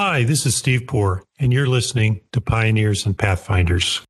Hi, this is Steve Poor, and you're listening to Pioneers and Pathfinders.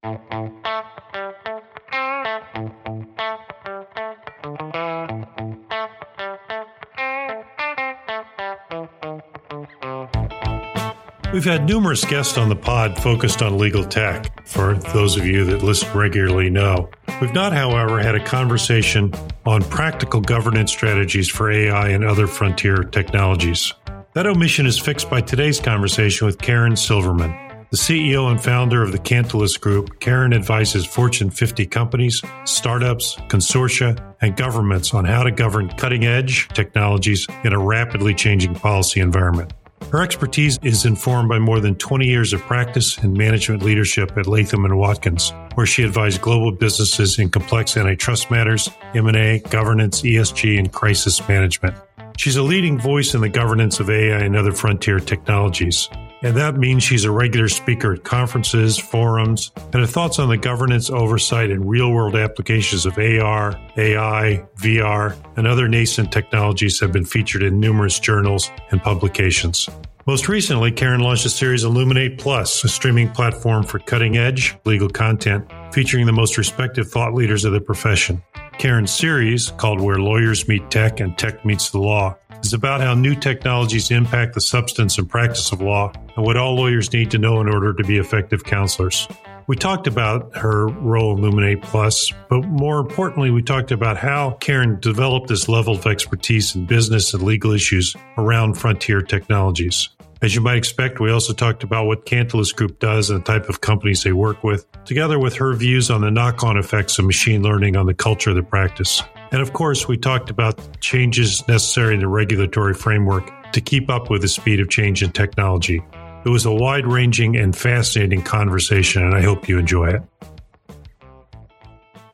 We've had numerous guests on the pod focused on legal tech, for those of you that listen regularly know. We've not, however, had a conversation on practical governance strategies for AI and other frontier technologies. That omission is fixed by today's conversation with Karen Silverman. The CEO and founder of the Cantellus Group, Karen advises Fortune 50 companies, startups, consortia, and governments on how to govern cutting edge technologies in a rapidly changing policy environment. Her expertise is informed by more than 20 years of practice in management leadership at Latham and Watkins, where she advised global businesses in complex antitrust matters, M&A, governance, ESG, and crisis management. She's a leading voice in the governance of AI and other frontier technologies. And that means she's a regular speaker at conferences, forums, and her thoughts on the governance, oversight, and real world applications of AR, AI, VR, and other nascent technologies have been featured in numerous journals and publications. Most recently, Karen launched a series Illuminate Plus, a streaming platform for cutting edge legal content featuring the most respected thought leaders of the profession. Karen's series, called Where Lawyers Meet Tech and Tech Meets the Law, is about how new technologies impact the substance and practice of law and what all lawyers need to know in order to be effective counselors. We talked about her role in Illuminate Plus, but more importantly, we talked about how Karen developed this level of expertise in business and legal issues around frontier technologies. As you might expect, we also talked about what Cantellus Group does and the type of companies they work with, together with her views on the knock on effects of machine learning on the culture of the practice. And of course, we talked about changes necessary in the regulatory framework to keep up with the speed of change in technology. It was a wide ranging and fascinating conversation, and I hope you enjoy it.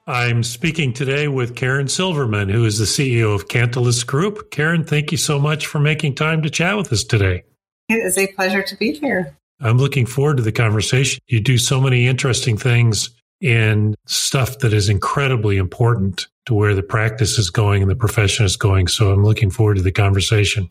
I'm speaking today with Karen Silverman, who is the CEO of Cantellus Group. Karen, thank you so much for making time to chat with us today. It is a pleasure to be here. I'm looking forward to the conversation. You do so many interesting things and stuff that is incredibly important to where the practice is going and the profession is going. So I'm looking forward to the conversation.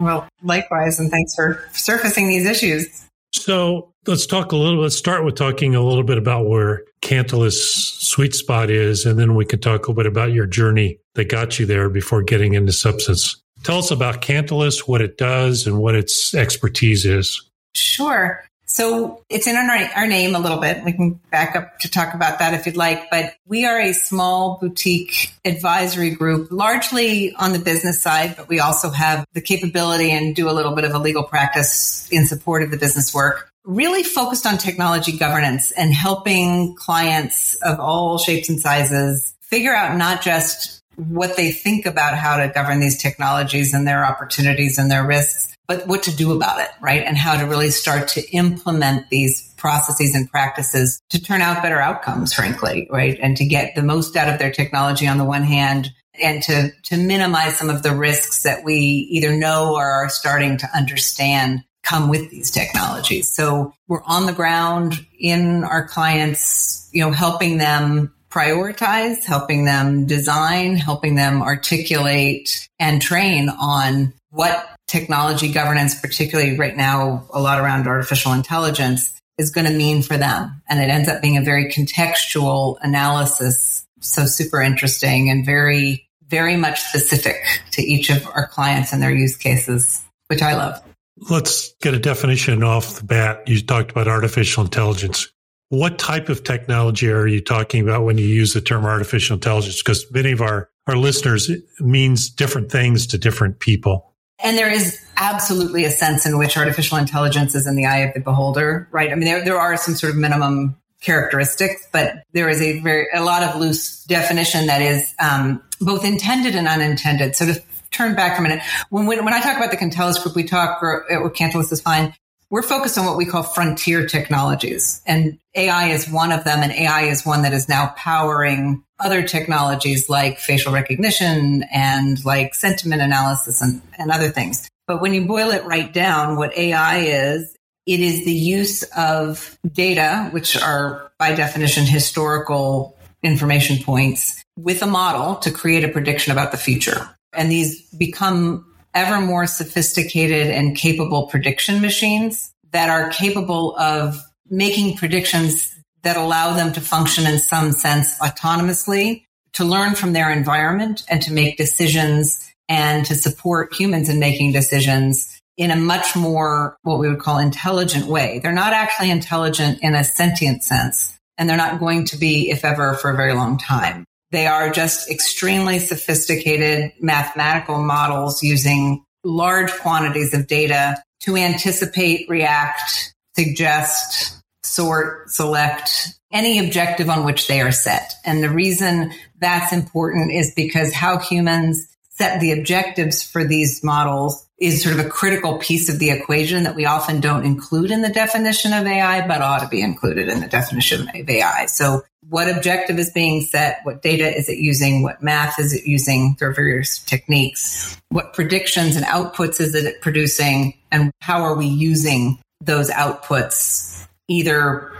Well, likewise, and thanks for surfacing these issues. So let's talk a little. Let's start with talking a little bit about where Cantellus's sweet spot is, and then we can talk a little bit about your journey that got you there before getting into substance. Tell us about Cantellus, what it does, and what its expertise is. Sure. So it's in our, our, name a little bit. We can back up to talk about that if you'd like. But we are a small boutique advisory group, largely on the business side, but we also have the capability and do a little bit of a legal practice in support of the business work. Really focused on technology governance and helping clients of all shapes and sizes figure out not just what they think about how to govern these technologies and their opportunities and their risks, but what to do about it, right? And how to really start to implement these processes and practices to turn out better outcomes, frankly, right? And to get the most out of their technology on the one hand and to, to minimize some of the risks that we either know or are starting to understand come with these technologies. So we're on the ground in our clients, you know, helping them prioritize, helping them design, helping them articulate and train on what technology governance, particularly right now, a lot around artificial intelligence is going to mean for them. And it ends up being a very contextual analysis. So super interesting and very, very much specific to each of our clients and their use cases, which I love. Let's get a definition off the bat. You talked about artificial intelligence. What type of technology are you talking about when you use the term artificial intelligence? Because many of our, our listeners means different things to different people. And there is absolutely a sense in which artificial intelligence is in the eye of the beholder, right? I mean, there, there are some sort of minimum characteristics, but there is a very, a lot of loose definition that is um, both intended and unintended. So to turn back for a minute, when, when, when I talk about the Cantellus group, we talk, or, or is fine we're focused on what we call frontier technologies and AI is one of them. And AI is one that is now powering other technologies like facial recognition and like sentiment analysis and, and other things. But when you boil it right down, what AI is, it is the use of data, which are by definition historical information points with a model to create a prediction about the future. And these become ever more sophisticated and capable prediction machines that are capable of making predictions that allow them to function in some sense autonomously, to learn from their environment and to make decisions and to support humans in making decisions in a much more what we would call intelligent way. They're not actually intelligent in a sentient sense, and they're not going to be, if ever, for a very long time. They are just extremely sophisticated mathematical models using large quantities of data to anticipate, react, suggest, sort, select any objective on which they are set. And the reason that's important is because how humans set the objectives for these models is sort of a critical piece of the equation that we often don't include in the definition of AI, but ought to be included in the definition of AI. So what objective is being set? What data is it using? What math is it using for various techniques? What predictions and outputs is it producing? And how are we using those outputs either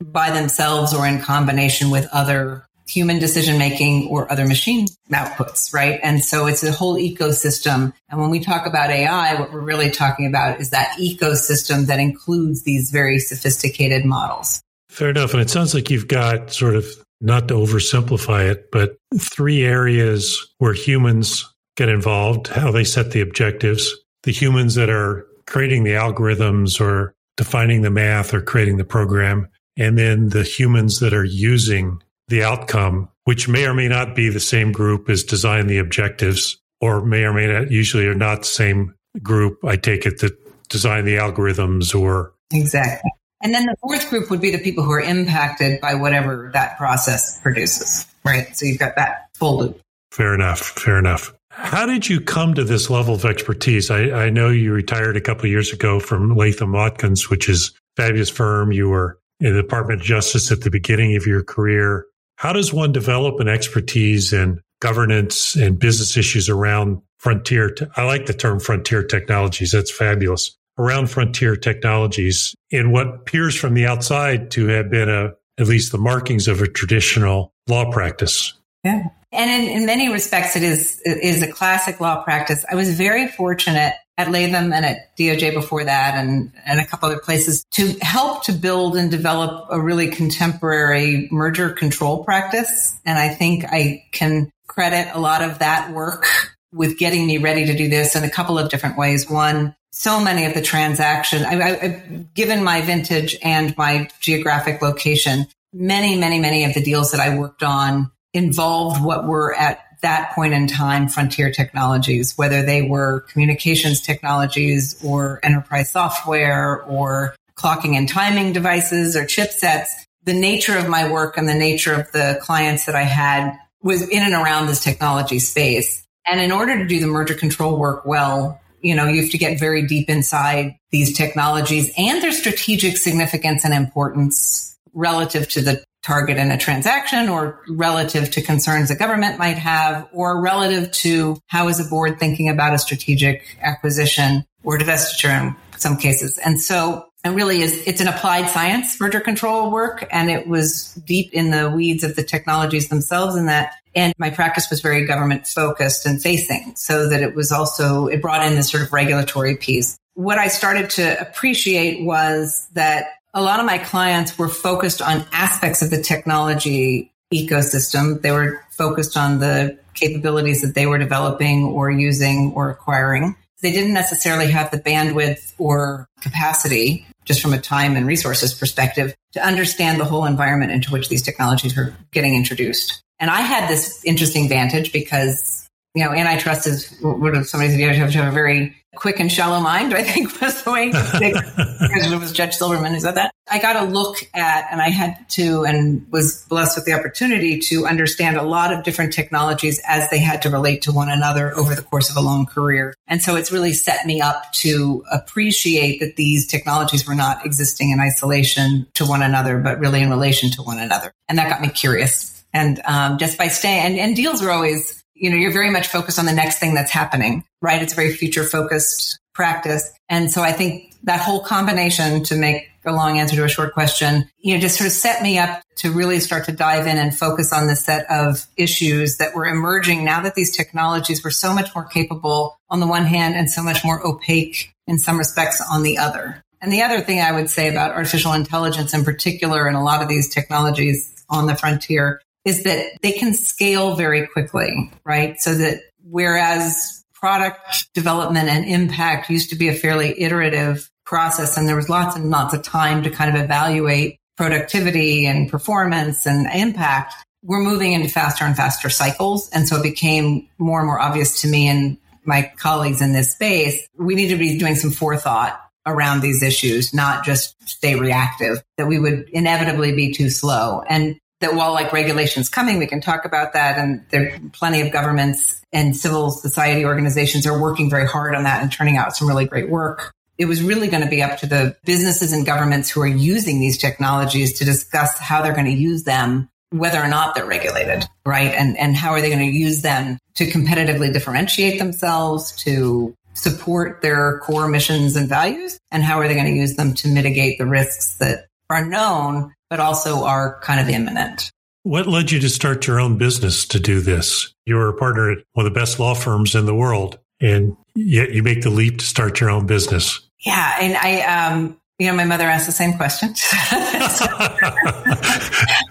by themselves or in combination with other human decision making or other machine outputs, right? And so it's a whole ecosystem. And when we talk about AI, what we're really talking about is that ecosystem that includes these very sophisticated models. Fair enough. And it sounds like you've got sort of, not to oversimplify it, but three areas where humans get involved, how they set the objectives, the humans that are creating the algorithms or defining the math or creating the program, and then the humans that are using the outcome, which may or may not be the same group as design the objectives, or may or may not usually are not the same group. I take it that design the algorithms or exactly. And then the fourth group would be the people who are impacted by whatever that process produces, right? So you've got that full loop. Fair enough. Fair enough. How did you come to this level of expertise? I, I know you retired a couple years ago from Latham Watkins, which is fabulous firm. You were in the Department of Justice at the beginning of your career. How does one develop an expertise in governance and business issues around frontier? Te- I like the term frontier technologies. That's fabulous. Around frontier technologies in what appears from the outside to have been a, at least the markings of a traditional law practice. Yeah. And in, in many respects, it is, it is a classic law practice. I was very fortunate at Latham and at DOJ before that and, and a couple other places to help to build and develop a really contemporary merger control practice. And I think I can credit a lot of that work with getting me ready to do this in a couple of different ways. One, so many of the transactions, I, I, given my vintage and my geographic location, many, many, many of the deals that I worked on involved what were at that point in time frontier technologies, whether they were communications technologies or enterprise software or clocking and timing devices or chipsets. The nature of my work and the nature of the clients that I had was in and around this technology space. And in order to do the merger control work well, you know, you have to get very deep inside these technologies and their strategic significance and importance relative to the target in a transaction or relative to concerns a government might have or relative to how is a board thinking about a strategic acquisition or divestiture in some cases. And so it really is, it's an applied science merger control work and it was deep in the weeds of the technologies themselves in that and my practice was very government focused and facing so that it was also, it brought in this sort of regulatory piece. What I started to appreciate was that a lot of my clients were focused on aspects of the technology ecosystem. They were focused on the capabilities that they were developing or using or acquiring. They didn't necessarily have the bandwidth or capacity, just from a time and resources perspective, to understand the whole environment into which these technologies were getting introduced. And I had this interesting vantage because, you know, antitrust is what somebody said, you have to have a very quick and shallow mind, I think was the way it was Judge Silverman who said that. I got a look at, and I had to, and was blessed with the opportunity to understand a lot of different technologies as they had to relate to one another over the course of a long career. And so it's really set me up to appreciate that these technologies were not existing in isolation to one another, but really in relation to one another. And that got me curious. And um, just by staying, and, and deals were always you know, you're very much focused on the next thing that's happening, right? It's a very future focused practice. And so I think that whole combination to make a long answer to a short question, you know, just sort of set me up to really start to dive in and focus on the set of issues that were emerging now that these technologies were so much more capable on the one hand and so much more opaque in some respects on the other. And the other thing I would say about artificial intelligence in particular and a lot of these technologies on the frontier is that they can scale very quickly, right? So that whereas product development and impact used to be a fairly iterative process and there was lots and lots of time to kind of evaluate productivity and performance and impact, we're moving into faster and faster cycles. And so it became more and more obvious to me and my colleagues in this space, we need to be doing some forethought around these issues, not just stay reactive, that we would inevitably be too slow. And that while like regulations coming, we can talk about that. And there are plenty of governments and civil society organizations are working very hard on that and turning out some really great work it was really going to be up to the businesses and governments who are using these technologies to discuss how they're going to use them, whether or not they're regulated, right? And, and how are they going to use them to competitively differentiate themselves, to support their core missions and values? And how are they going to use them to mitigate the risks that are known, but also are kind of imminent? What led you to start your own business to do this? You were a partner at one of the best law firms in the world and yet you make the leap to start your own business. Yeah. And I, um, you know, my mother asked the same question.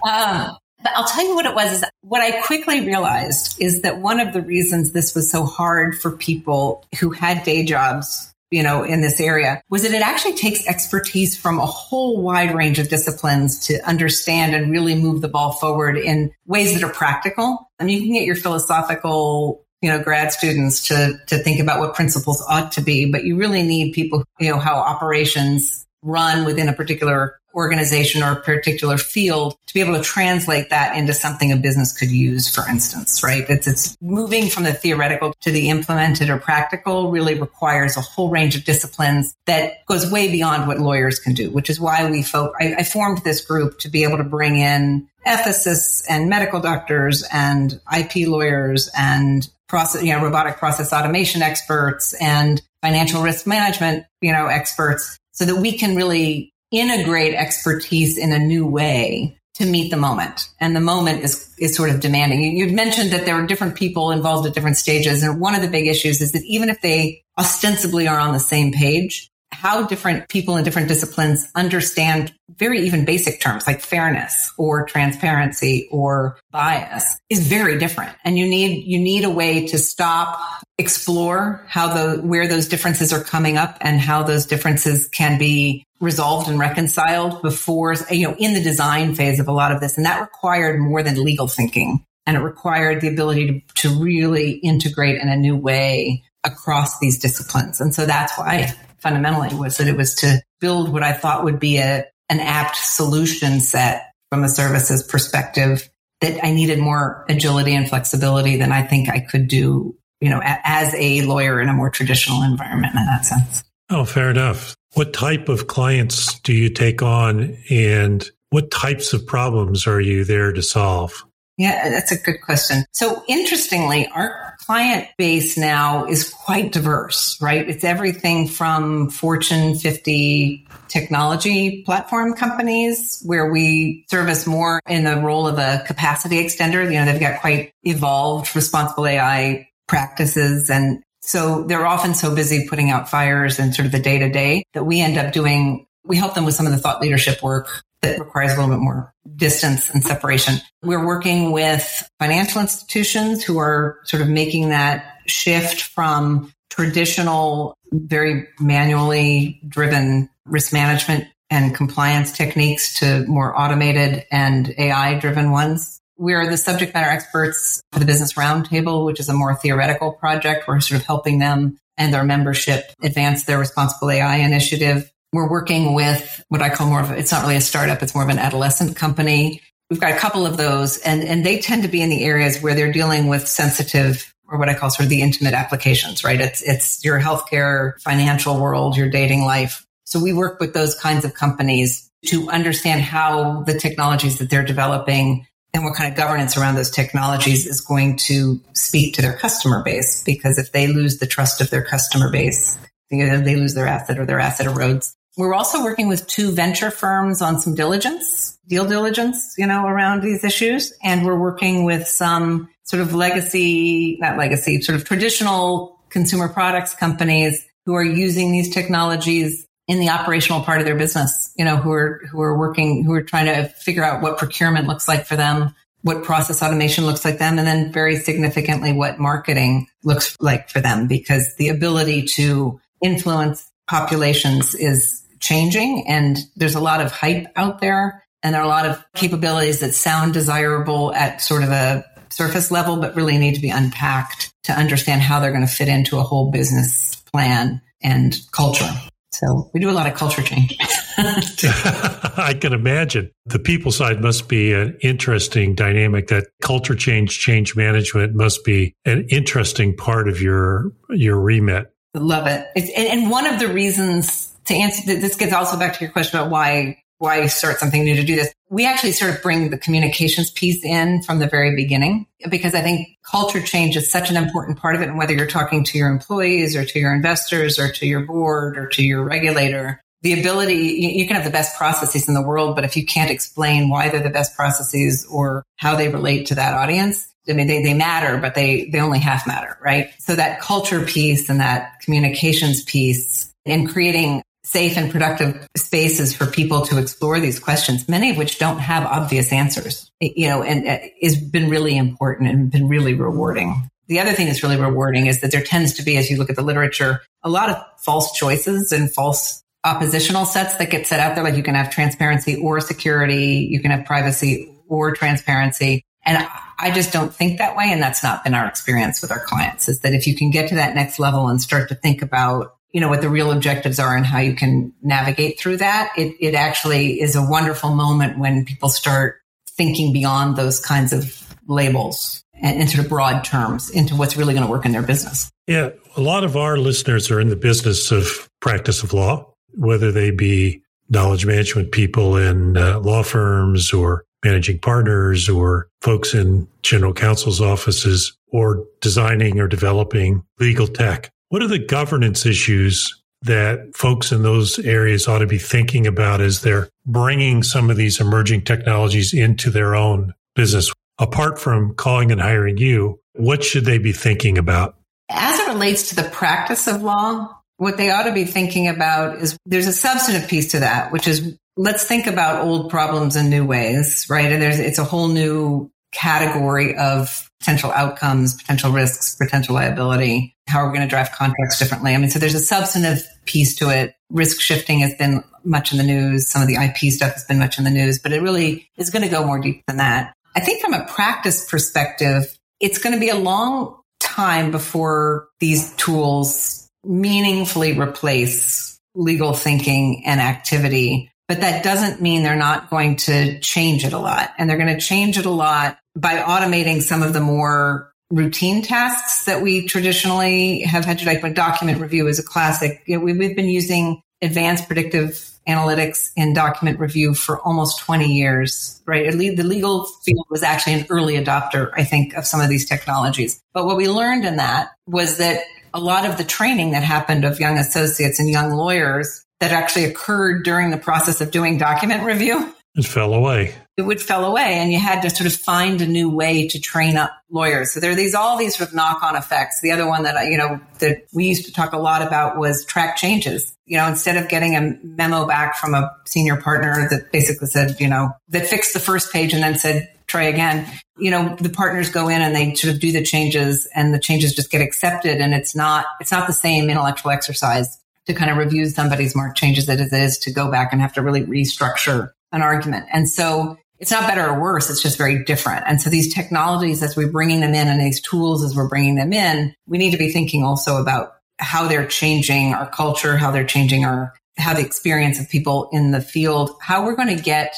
um, but I'll tell you what it was is what I quickly realized is that one of the reasons this was so hard for people who had day jobs, you know, in this area was that it actually takes expertise from a whole wide range of disciplines to understand and really move the ball forward in ways that are practical. I mean, you can get your philosophical you know, grad students to, to think about what principles ought to be, but you really need people, you know, how operations run within a particular organization or a particular field to be able to translate that into something a business could use, for instance, right? It's, it's moving from the theoretical to the implemented or practical really requires a whole range of disciplines that goes way beyond what lawyers can do, which is why we folk, I, I formed this group to be able to bring in ethicists and medical doctors and IP lawyers and process, you know, robotic process automation experts and financial risk management, you know, experts so that we can really integrate expertise in a new way to meet the moment. And the moment is, is sort of demanding. You, you mentioned that there are different people involved at different stages. And one of the big issues is that even if they ostensibly are on the same page, how different people in different disciplines understand very even basic terms like fairness or transparency or bias is very different. And you need, you need a way to stop, explore how the, where those differences are coming up and how those differences can be resolved and reconciled before, you know, in the design phase of a lot of this. And that required more than legal thinking. And it required the ability to, to really integrate in a new way across these disciplines. And so that's why fundamentally was that it was to build what I thought would be a, an apt solution set from a services perspective that I needed more agility and flexibility than I think I could do, you know, a, as a lawyer in a more traditional environment in that sense. Oh, fair enough. What type of clients do you take on and what types of problems are you there to solve? Yeah, that's a good question. So interestingly, our client base now is quite diverse, right? It's everything from Fortune 50 technology platform companies where we service more in the role of a capacity extender. You know, they've got quite evolved responsible AI practices and so they're often so busy putting out fires and sort of the day to day that we end up doing we help them with some of the thought leadership work that requires a little bit more distance and separation. We're working with financial institutions who are sort of making that shift from traditional, very manually driven risk management and compliance techniques to more automated and AI driven ones. We're the subject matter experts for the Business Roundtable, which is a more theoretical project. We're sort of helping them and their membership advance their responsible AI initiative. We're working with what I call more of it's not really a startup. It's more of an adolescent company. We've got a couple of those and, and they tend to be in the areas where they're dealing with sensitive or what I call sort of the intimate applications, right? It's, it's your healthcare, financial world, your dating life. So we work with those kinds of companies to understand how the technologies that they're developing and what kind of governance around those technologies is going to speak to their customer base. Because if they lose the trust of their customer base, you know, they lose their asset or their asset erodes. We're also working with two venture firms on some diligence, deal diligence, you know, around these issues. And we're working with some sort of legacy, not legacy, sort of traditional consumer products companies who are using these technologies in the operational part of their business, you know, who are, who are working, who are trying to figure out what procurement looks like for them, what process automation looks like them, and then very significantly what marketing looks like for them, because the ability to influence populations is changing and there's a lot of hype out there and there are a lot of capabilities that sound desirable at sort of a surface level, but really need to be unpacked to understand how they're going to fit into a whole business plan and culture. So we do a lot of culture change. I can imagine. The people side must be an interesting dynamic that culture change, change management must be an interesting part of your your remit. Love it. It's, and one of the reasons to answer this gets also back to your question about why why start something new to do this. We actually sort of bring the communications piece in from the very beginning because I think culture change is such an important part of it. And whether you're talking to your employees or to your investors or to your board or to your regulator, the ability, you can have the best processes in the world, but if you can't explain why they're the best processes or how they relate to that audience, I mean, they, they matter, but they, they only half matter, right? So that culture piece and that communications piece and creating safe and productive spaces for people to explore these questions, many of which don't have obvious answers, you know, and uh, has been really important and been really rewarding. The other thing that's really rewarding is that there tends to be, as you look at the literature, a lot of false choices and false oppositional sets that get set out there. Like you can have transparency or security. You can have privacy or transparency. And I just don't think that way. And that's not been our experience with our clients is that if you can get to that next level and start to think about you know, what the real objectives are and how you can navigate through that. It, it actually is a wonderful moment when people start thinking beyond those kinds of labels and, sort of broad terms into what's really going to work in their business. Yeah. A lot of our listeners are in the business of practice of law, whether they be knowledge management people in uh, law firms or managing partners or folks in general counsel's offices or designing or developing legal tech. What are the governance issues that folks in those areas ought to be thinking about as they're bringing some of these emerging technologies into their own business? Apart from calling and hiring you, what should they be thinking about? As it relates to the practice of law, what they ought to be thinking about is there's a substantive piece to that, which is let's think about old problems in new ways, right? And there's, it's a whole new category of potential outcomes, potential risks, potential liability, how are we going to draft contracts differently? I mean, so there's a substantive piece to it. Risk shifting has been much in the news. Some of the IP stuff has been much in the news, but it really is going to go more deep than that. I think from a practice perspective, it's going to be a long time before these tools meaningfully replace legal thinking and activity. But that doesn't mean they're not going to change it a lot. And they're going to change it a lot by automating some of the more routine tasks that we traditionally have had to like when document review is a classic. You know, we, we've been using advanced predictive analytics in document review for almost 20 years, right? The legal field was actually an early adopter, I think, of some of these technologies. But what we learned in that was that a lot of the training that happened of young associates and young lawyers that actually occurred during the process of doing document review it fell away. It would fell away and you had to sort of find a new way to train up lawyers. So there are these, all these sort of knock on effects. The other one that I, you know, that we used to talk a lot about was track changes. You know, instead of getting a memo back from a senior partner that basically said, you know, that fixed the first page and then said, try again. You know, the partners go in and they sort of do the changes and the changes just get accepted and it's not, it's not the same intellectual exercise to kind of review somebody's mark changes as it is to go back and have to really restructure an argument. And so it's not better or worse. It's just very different. And so these technologies, as we're bringing them in and these tools, as we're bringing them in, we need to be thinking also about how they're changing our culture, how they're changing our, how the experience of people in the field, how we're going to get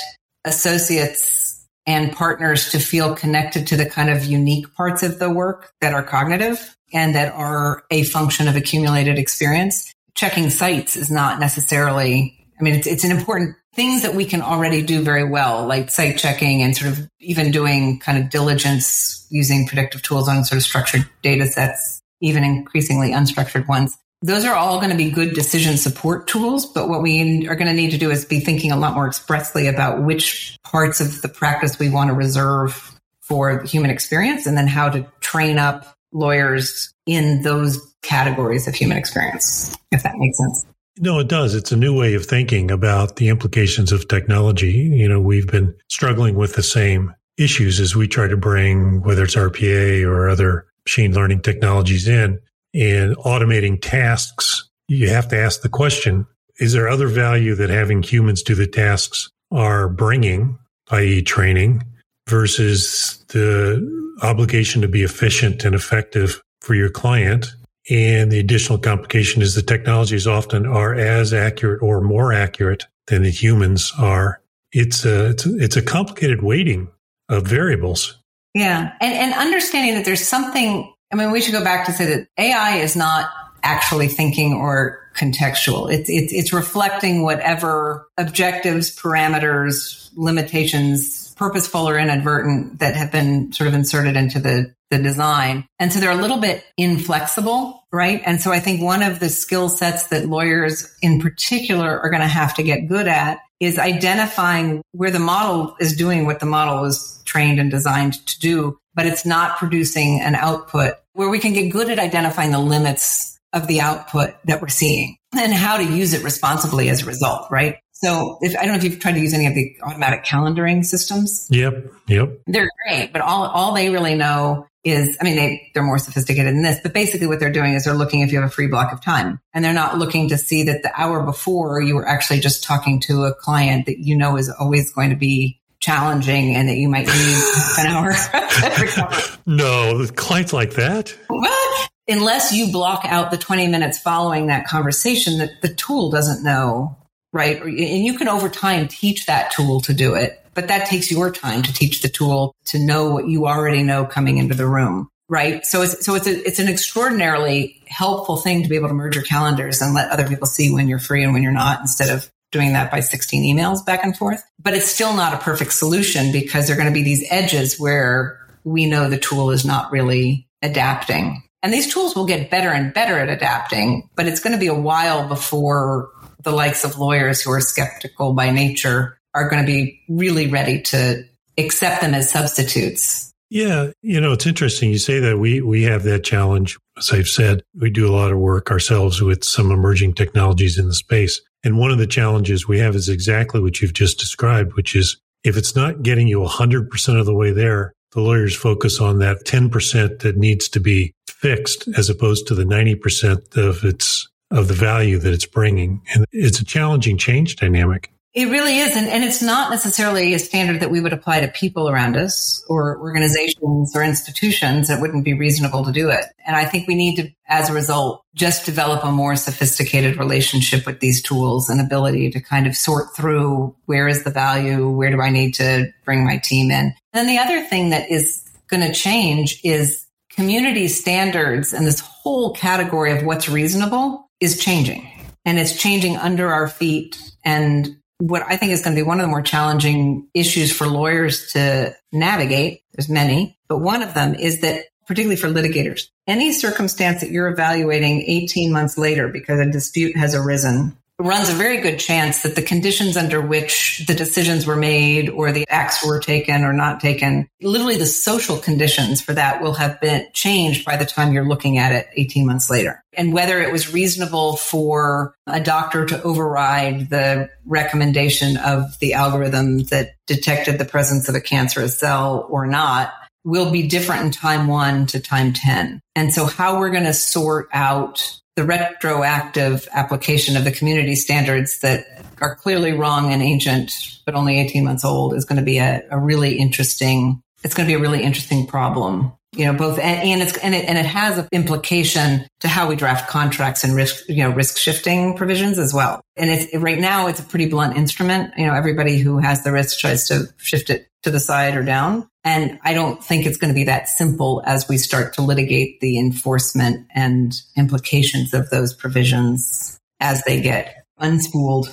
associates and partners to feel connected to the kind of unique parts of the work that are cognitive and that are a function of accumulated experience. Checking cites is not necessarily, I mean, it's, it's an important things that we can already do very well, like cite checking and sort of even doing kind of diligence using predictive tools on sort of structured data sets, even increasingly unstructured ones. those are all going to be good decision support tools. But what we are going to need to do is be thinking a lot more expressly about which parts of the practice we want to reserve for human experience and then how to train up lawyers in those categories of human experience, if that makes sense. No, it does. It's a new way of thinking about the implications of technology. You know, we've been struggling with the same issues as we try to bring, whether it's RPA or other machine learning technologies in and automating tasks. You have to ask the question, is there other value that having humans do the tasks are bringing, i.e. training versus the obligation to be efficient and effective for your client? And the additional complication is the technologies often are as accurate or more accurate than the humans are. It's a, it's a, it's a complicated weighting of variables. Yeah. And, and understanding that there's something, I mean, we should go back to say that AI is not actually thinking or contextual. It's, it's, it's reflecting whatever objectives, parameters, limitations, purposeful or inadvertent that have been sort of inserted into the, the design. And so they're a little bit inflexible, right? And so I think one of the skill sets that lawyers in particular are going to have to get good at is identifying where the model is doing what the model was trained and designed to do, but it's not producing an output where we can get good at identifying the limits of the output that we're seeing and how to use it responsibly as a result, right? So if I don't know if you've tried to use any of the automatic calendaring systems. Yep. Yep. They're great, but all, all they really know is, I mean, they, they're more sophisticated than this, but basically what they're doing is they're looking if you have a free block of time and they're not looking to see that the hour before you were actually just talking to a client that you know is always going to be challenging and that you might need an hour No, clients like that. What? Unless you block out the 20 minutes following that conversation that the tool doesn't know, right? And you can over time teach that tool to do it but that takes your time to teach the tool to know what you already know coming into the room. Right. So it's, so it's a, it's an extraordinarily helpful thing to be able to merge your calendars and let other people see when you're free and when you're not instead of doing that by 16 emails back and forth. But it's still not a perfect solution because there are going to be these edges where we know the tool is not really adapting. And these tools will get better and better at adapting, but it's going to be a while before the likes of lawyers who are skeptical by nature are going to be really ready to accept them as substitutes. Yeah, you know, it's interesting you say that we we have that challenge. As I've said, we do a lot of work ourselves with some emerging technologies in the space. And one of the challenges we have is exactly what you've just described, which is if it's not getting you 100% of the way there, the lawyers focus on that 10% that needs to be fixed as opposed to the 90% of its of the value that it's bringing. And it's a challenging change dynamic. It really is. And, and it's not necessarily a standard that we would apply to people around us or organizations or institutions that wouldn't be reasonable to do it. And I think we need to, as a result, just develop a more sophisticated relationship with these tools and ability to kind of sort through where is the value? Where do I need to bring my team in? And then the other thing that is going to change is community standards and this whole category of what's reasonable is changing and it's changing under our feet and what I think is going to be one of the more challenging issues for lawyers to navigate. There's many, but one of them is that particularly for litigators, any circumstance that you're evaluating 18 months later because a dispute has arisen runs a very good chance that the conditions under which the decisions were made or the acts were taken or not taken, literally the social conditions for that will have been changed by the time you're looking at it 18 months later. And whether it was reasonable for a doctor to override the recommendation of the algorithm that detected the presence of a cancerous cell or not will be different in time one to time 10. And so how we're going to sort out the retroactive application of the community standards that are clearly wrong and ancient, but only 18 months old is going to be a, a really interesting, it's going to be a really interesting problem. You know, both, and, and it's, and it, and it has an implication to how we draft contracts and risk, you know, risk shifting provisions as well. And it's, right now it's a pretty blunt instrument. You know, everybody who has the risk tries to shift it to the side or down. And I don't think it's going to be that simple as we start to litigate the enforcement and implications of those provisions as they get unspooled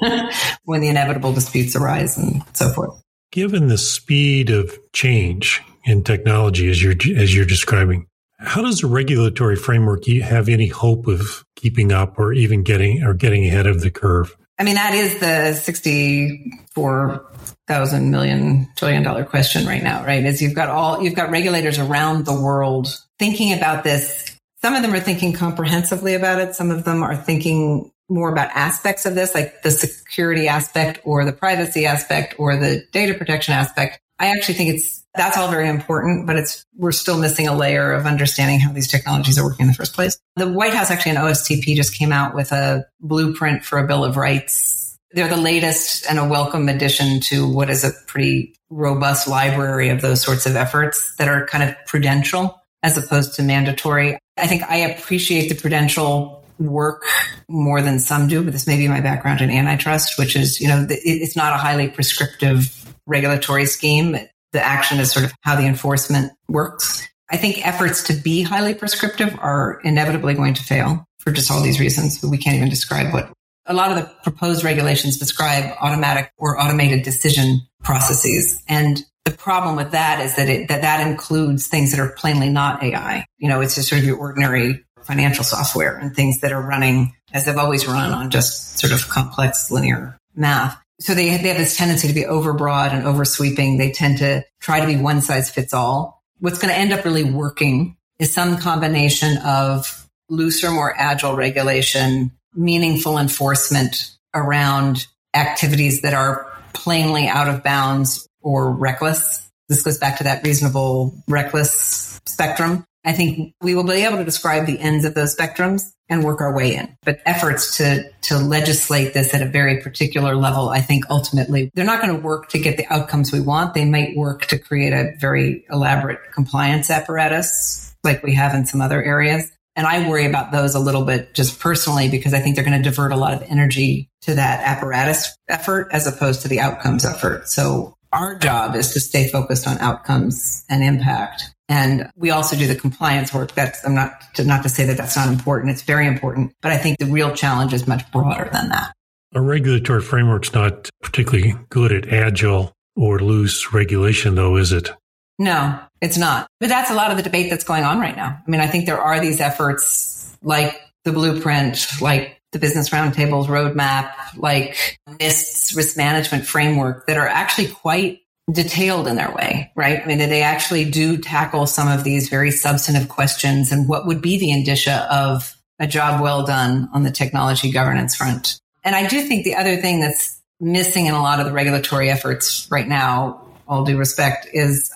when the inevitable disputes arise and so forth. Given the speed of change in technology as you're as you're describing, How does the regulatory framework have any hope of keeping up or even getting or getting ahead of the curve? I mean, that is the 64 thousand million trillion dollar question right now, right? Is you've got all, you've got regulators around the world thinking about this. Some of them are thinking comprehensively about it. Some of them are thinking more about aspects of this, like the security aspect or the privacy aspect or the data protection aspect. I actually think it's, that's all very important, but it's, we're still missing a layer of understanding how these technologies are working in the first place. The White House actually in OSTP just came out with a blueprint for a Bill of Rights. They're the latest and a welcome addition to what is a pretty robust library of those sorts of efforts that are kind of prudential as opposed to mandatory. I think I appreciate the prudential work more than some do, but this may be my background in antitrust, which is, you know, it's not a highly prescriptive regulatory scheme. The action is sort of how the enforcement works. I think efforts to be highly prescriptive are inevitably going to fail for just all these reasons, we can't even describe what a lot of the proposed regulations describe automatic or automated decision processes. And the problem with that is that it, that that includes things that are plainly not AI. You know, it's just sort of your ordinary financial software and things that are running as they've always run on just sort of complex linear math. So they, they have this tendency to be overbroad and oversweeping. They tend to try to be one size fits all. What's going to end up really working is some combination of looser, more agile regulation, meaningful enforcement around activities that are plainly out of bounds or reckless. This goes back to that reasonable, reckless spectrum. I think we will be able to describe the ends of those spectrums and work our way in. But efforts to, to legislate this at a very particular level, I think ultimately they're not going to work to get the outcomes we want. They might work to create a very elaborate compliance apparatus like we have in some other areas. And I worry about those a little bit just personally because I think they're going to divert a lot of energy to that apparatus effort as opposed to the outcomes effort. So our job is to stay focused on outcomes and impact. And we also do the compliance work. That's, I'm not to, not to say that that's not important. It's very important, but I think the real challenge is much broader than that. A regulatory framework's not particularly good at agile or loose regulation though, is it? No, it's not. But that's a lot of the debate that's going on right now. I mean, I think there are these efforts like the blueprint, like the business roundtables roadmap, like NIST's risk management framework that are actually quite detailed in their way, right? I mean, they actually do tackle some of these very substantive questions and what would be the indicia of a job well done on the technology governance front. And I do think the other thing that's missing in a lot of the regulatory efforts right now, all due respect, is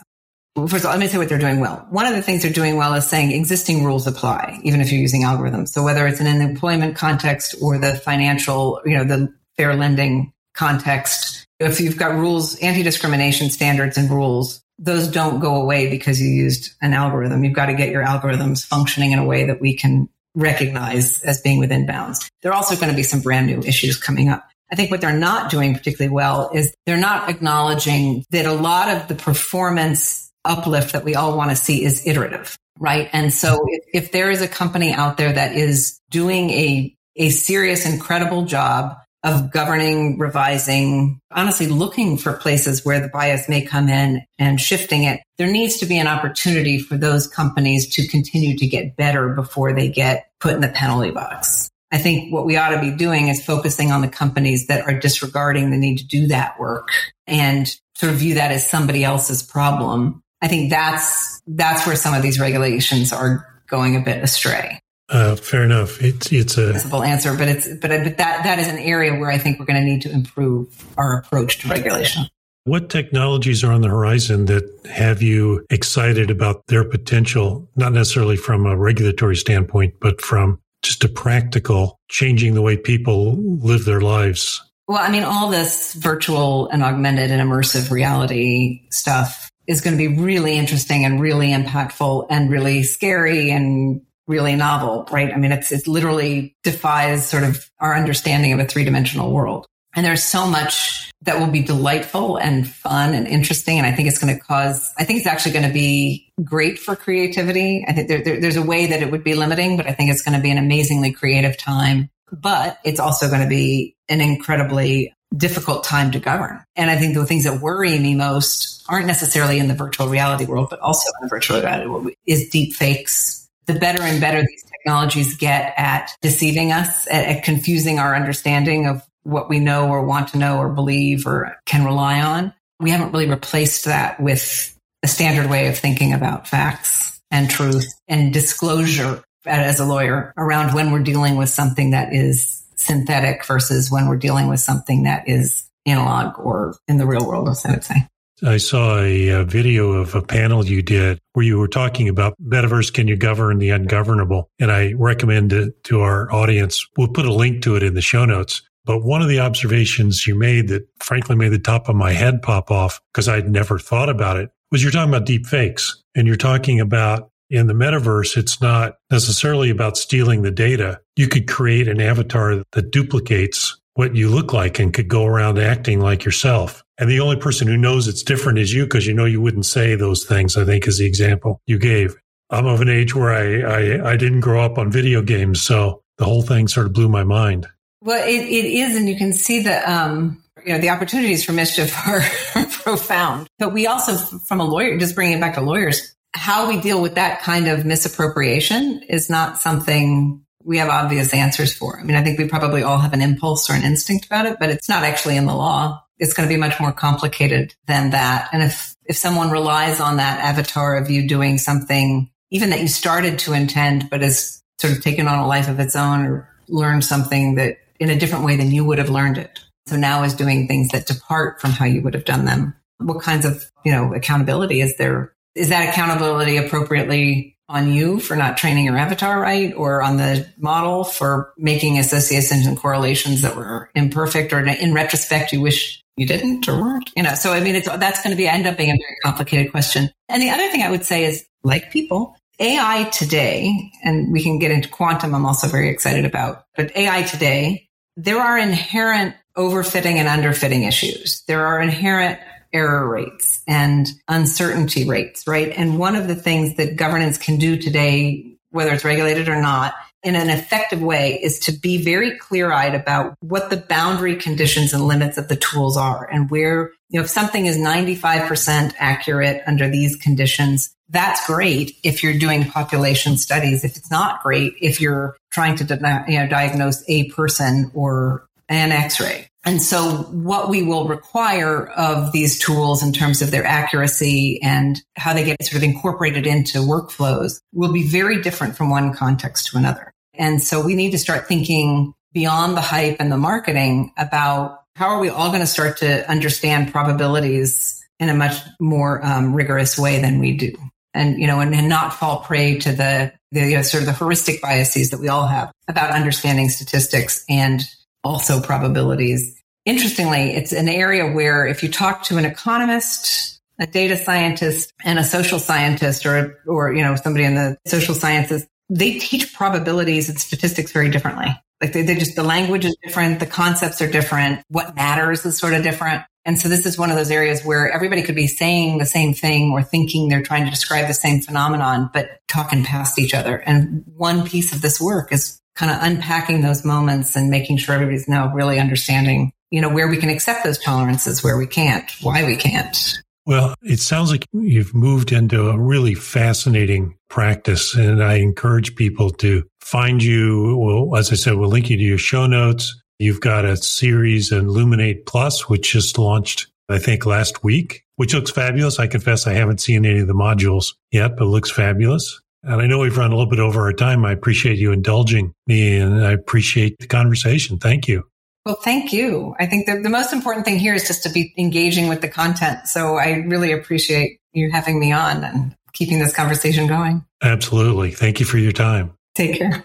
first of all, let me say what they're doing well. One of the things they're doing well is saying existing rules apply, even if you're using algorithms. So whether it's in an employment context or the financial, you know, the fair lending context, if you've got rules, anti-discrimination standards and rules, those don't go away because you used an algorithm. You've got to get your algorithms functioning in a way that we can recognize as being within bounds. There are also going to be some brand new issues coming up. I think what they're not doing particularly well is they're not acknowledging that a lot of the performance uplift that we all want to see is iterative, right? And so if, if there is a company out there that is doing a, a serious, incredible job of governing, revising, honestly looking for places where the bias may come in and shifting it. There needs to be an opportunity for those companies to continue to get better before they get put in the penalty box. I think what we ought to be doing is focusing on the companies that are disregarding the need to do that work and sort of view that as somebody else's problem I think that's that's where some of these regulations are going a bit astray. Uh, fair enough. It's it's a simple answer, but it's but but that that is an area where I think we're going to need to improve our approach to regulation. What technologies are on the horizon that have you excited about their potential, not necessarily from a regulatory standpoint, but from just a practical changing the way people live their lives? Well, I mean, all this virtual and augmented and immersive reality stuff is going to be really interesting and really impactful and really scary and really novel, right? I mean, it's, it literally defies sort of our understanding of a three dimensional world. And there's so much that will be delightful and fun and interesting. And I think it's going to cause, I think it's actually going to be great for creativity. I think there, there, there's a way that it would be limiting, but I think it's going to be an amazingly creative time but it's also going to be an incredibly difficult time to govern. And I think the things that worry me most aren't necessarily in the virtual reality world, but also in the virtual reality world is deep fakes. The better and better these technologies get at deceiving us, at, at confusing our understanding of what we know or want to know or believe or can rely on. We haven't really replaced that with a standard way of thinking about facts and truth and disclosure as a lawyer around when we're dealing with something that is synthetic versus when we're dealing with something that is analog or in the real world, I would say. I saw a, a, video of a panel you did where you were talking about metaverse. Can you govern the ungovernable? And I recommend it to our audience. We'll put a link to it in the show notes. But one of the observations you made that frankly made the top of my head pop off because I'd never thought about it was you're talking about deep fakes and you're talking about in the metaverse, it's not necessarily about stealing the data. You could create an avatar that duplicates what you look like and could go around acting like yourself. And the only person who knows it's different is you because you know you wouldn't say those things, I think is the example you gave. I'm of an age where I, I, I didn't grow up on video games. So the whole thing sort of blew my mind. Well, it, it is. And you can see the, um, you know, the opportunities for mischief are profound. But we also, from a lawyer, just bringing it back to lawyers, how we deal with that kind of misappropriation is not something we have obvious answers for. I mean, I think we probably all have an impulse or an instinct about it, but it's not actually in the law. It's going to be much more complicated than that. And if, if someone relies on that avatar of you doing something, even that you started to intend, but has sort of taken on a life of its own or learned something that in a different way than you would have learned it. So now is doing things that depart from how you would have done them. What kinds of, you know, accountability is there is that accountability appropriately on you for not training your avatar right or on the model for making associations and correlations that were imperfect or in retrospect you wish you didn't or weren't? You know so i mean it's that's going to be end up being a very complicated question. And the other thing i would say is like people ai today and we can get into quantum i'm also very excited about but ai today there are inherent overfitting and underfitting issues. There are inherent error rates and uncertainty rates, right? And one of the things that governance can do today, whether it's regulated or not, in an effective way is to be very clear eyed about what the boundary conditions and limits of the tools are and where, you know, if something is 95% accurate under these conditions, that's great if you're doing population studies. If it's not great, if you're trying to you know, diagnose a person or an x-ray. And so what we will require of these tools in terms of their accuracy and how they get sort of incorporated into workflows will be very different from one context to another. And so we need to start thinking beyond the hype and the marketing about how are we all going to start to understand probabilities in a much more um, rigorous way than we do. And, you know, and, and not fall prey to the, the you know, sort of the heuristic biases that we all have about understanding statistics and also probabilities. Interestingly, it's an area where if you talk to an economist, a data scientist and a social scientist or, or, you know, somebody in the social sciences, they teach probabilities and statistics very differently. Like they, they just, the language is different. The concepts are different. What matters is sort of different. And so this is one of those areas where everybody could be saying the same thing or thinking they're trying to describe the same phenomenon, but talking past each other. And one piece of this work is kind of unpacking those moments and making sure everybody's now really understanding, you know, where we can accept those tolerances, where we can't, why we can't. Well, it sounds like you've moved into a really fascinating practice, and I encourage people to find you. Well, as I said, we'll link you to your show notes. You've got a series in Luminate Plus, which just launched, I think, last week, which looks fabulous. I confess I haven't seen any of the modules yet, but looks fabulous. And I know we've run a little bit over our time. I appreciate you indulging me and I appreciate the conversation. Thank you. Well, thank you. I think the, the most important thing here is just to be engaging with the content. So I really appreciate you having me on and keeping this conversation going. Absolutely. Thank you for your time. Take care.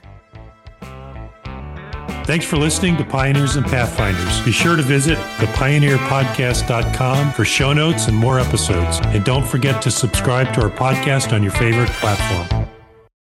Thanks for listening to Pioneers and Pathfinders. Be sure to visit thepioneerpodcast.com for show notes and more episodes. And don't forget to subscribe to our podcast on your favorite platform.